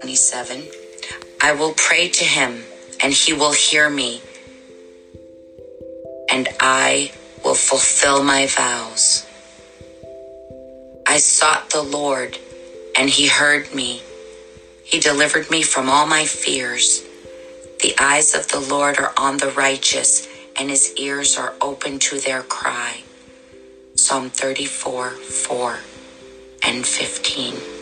Twenty-seven. I will pray to him, and he will hear me, and I will fulfill my vows. I sought the Lord, and he heard me. He delivered me from all my fears. The eyes of the Lord are on the righteous, and his ears are open to their cry. Psalm 34 4 and 15.